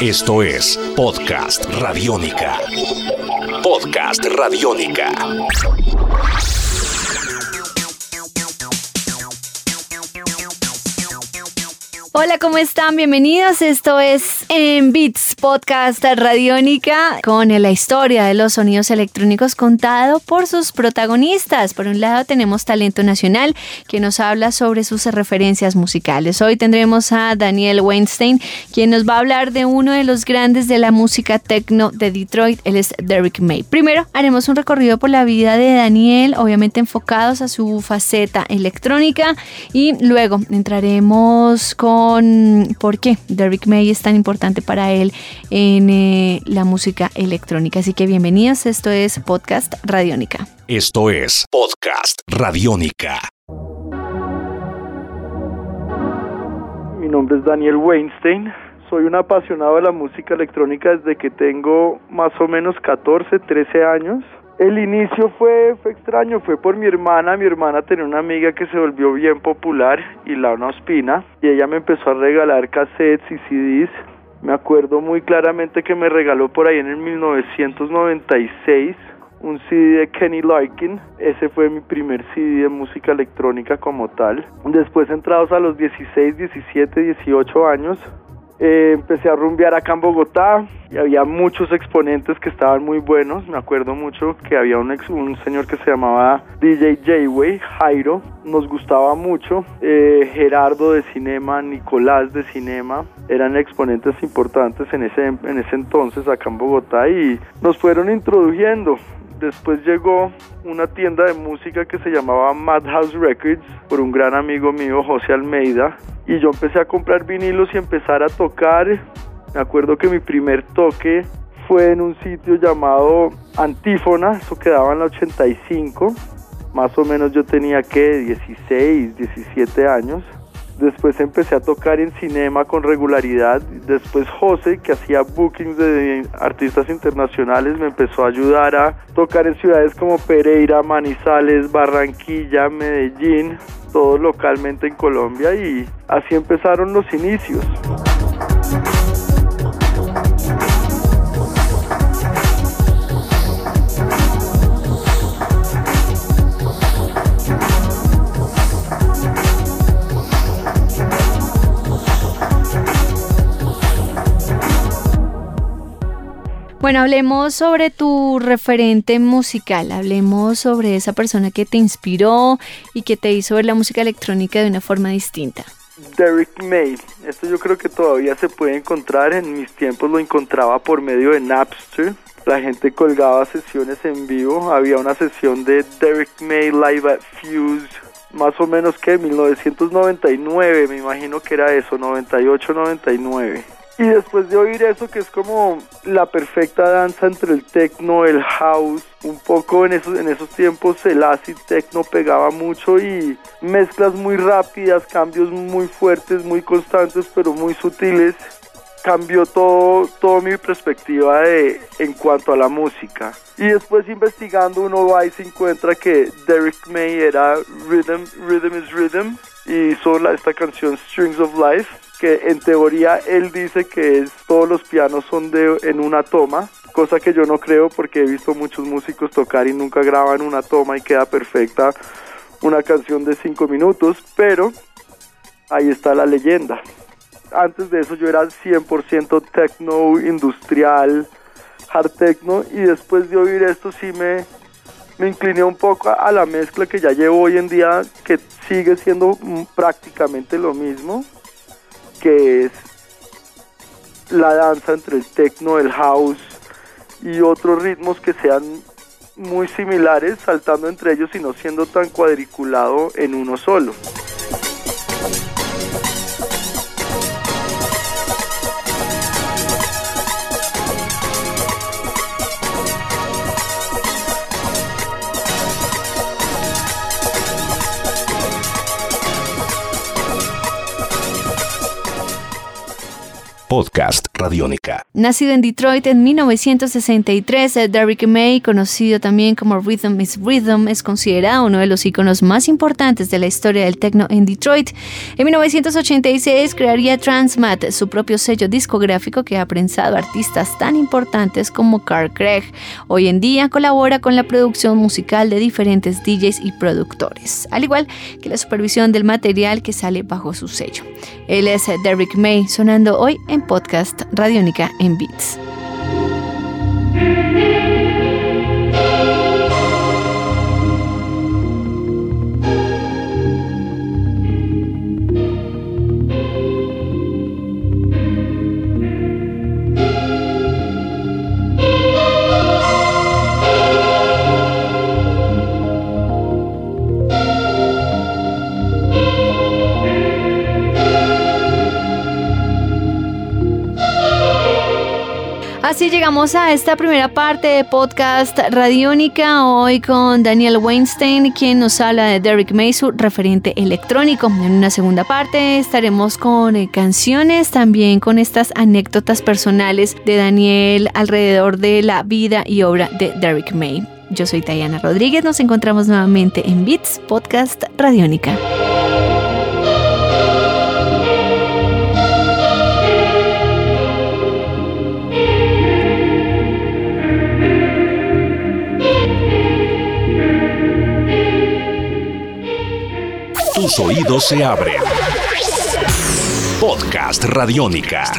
Esto es Podcast Radiónica. Podcast Radiónica. Hola, ¿cómo están? Bienvenidos. Esto es En Beats Podcast Radiónica con la historia de los sonidos electrónicos contado por sus protagonistas. Por un lado tenemos Talento Nacional que nos habla sobre sus referencias musicales. Hoy tendremos a Daniel Weinstein quien nos va a hablar de uno de los grandes de la música techno de Detroit. Él es Derrick May. Primero haremos un recorrido por la vida de Daniel, obviamente enfocados a su faceta electrónica y luego entraremos con por qué Derrick May es tan importante para él en eh, la música electrónica. Así que bienvenidos, esto es Podcast Radiónica. Esto es Podcast Radiónica. Mi nombre es Daniel Weinstein. Soy un apasionado de la música electrónica desde que tengo más o menos 14, 13 años. El inicio fue, fue extraño, fue por mi hermana. Mi hermana tenía una amiga que se volvió bien popular, y la Ospina, y ella me empezó a regalar cassettes y CDs. Me acuerdo muy claramente que me regaló por ahí en el 1996 un CD de Kenny Larkin. Ese fue mi primer CD de música electrónica como tal. Después entrados a los 16, 17, 18 años, eh, empecé a rumbear acá en Bogotá y había muchos exponentes que estaban muy buenos. Me acuerdo mucho que había un, ex, un señor que se llamaba DJ Jayway, Jairo, nos gustaba mucho. Eh, Gerardo de Cinema, Nicolás de Cinema, eran exponentes importantes en ese, en ese entonces acá en Bogotá y nos fueron introduciendo. Después llegó una tienda de música que se llamaba Madhouse Records por un gran amigo mío, José Almeida, y yo empecé a comprar vinilos y empezar a tocar. Me acuerdo que mi primer toque fue en un sitio llamado Antífona, eso quedaba en la 85. Más o menos yo tenía que 16, 17 años. Después empecé a tocar en cinema con regularidad. Después José, que hacía bookings de artistas internacionales, me empezó a ayudar a tocar en ciudades como Pereira, Manizales, Barranquilla, Medellín, todo localmente en Colombia y así empezaron los inicios. Bueno, hablemos sobre tu referente musical, hablemos sobre esa persona que te inspiró y que te hizo ver la música electrónica de una forma distinta. Derek May, esto yo creo que todavía se puede encontrar, en mis tiempos lo encontraba por medio de Napster, la gente colgaba sesiones en vivo, había una sesión de Derek May Live at Fuse, más o menos que 1999, me imagino que era eso, 98, 99. Y después de oír eso, que es como la perfecta danza entre el techno, el house, un poco en esos, en esos tiempos el acid techno pegaba mucho y mezclas muy rápidas, cambios muy fuertes, muy constantes, pero muy sutiles, cambió todo, toda mi perspectiva de, en cuanto a la música. Y después investigando uno va y se encuentra que Derek May era Rhythm, Rhythm is Rhythm y hizo esta canción Strings of Life que en teoría él dice que es, todos los pianos son de en una toma, cosa que yo no creo porque he visto muchos músicos tocar y nunca graban una toma y queda perfecta una canción de cinco minutos, pero ahí está la leyenda. Antes de eso yo era 100% techno industrial, hard techno y después de oír esto sí me, me incliné un poco a la mezcla que ya llevo hoy en día que sigue siendo prácticamente lo mismo que es la danza entre el techno, el house y otros ritmos que sean muy similares, saltando entre ellos y no siendo tan cuadriculado en uno solo. Podcast Radiónica. Nacido en Detroit en 1963, eh, Derrick May, conocido también como Rhythm is Rhythm, es considerado uno de los iconos más importantes de la historia del techno en Detroit. En 1986 crearía Transmat, su propio sello discográfico que ha prensado artistas tan importantes como Carl Craig. Hoy en día colabora con la producción musical de diferentes DJs y productores, al igual que la supervisión del material que sale bajo su sello. Él es Derrick May, sonando hoy podcast Radiónica en Beats. Así llegamos a esta primera parte de podcast Radiónica, hoy con Daniel Weinstein, quien nos habla de Derek Mason, referente electrónico. En una segunda parte estaremos con eh, canciones, también con estas anécdotas personales de Daniel alrededor de la vida y obra de Derek May. Yo soy Tayana Rodríguez, nos encontramos nuevamente en Beats Podcast Radiónica. Tus oídos se abren. Podcast Radiónica.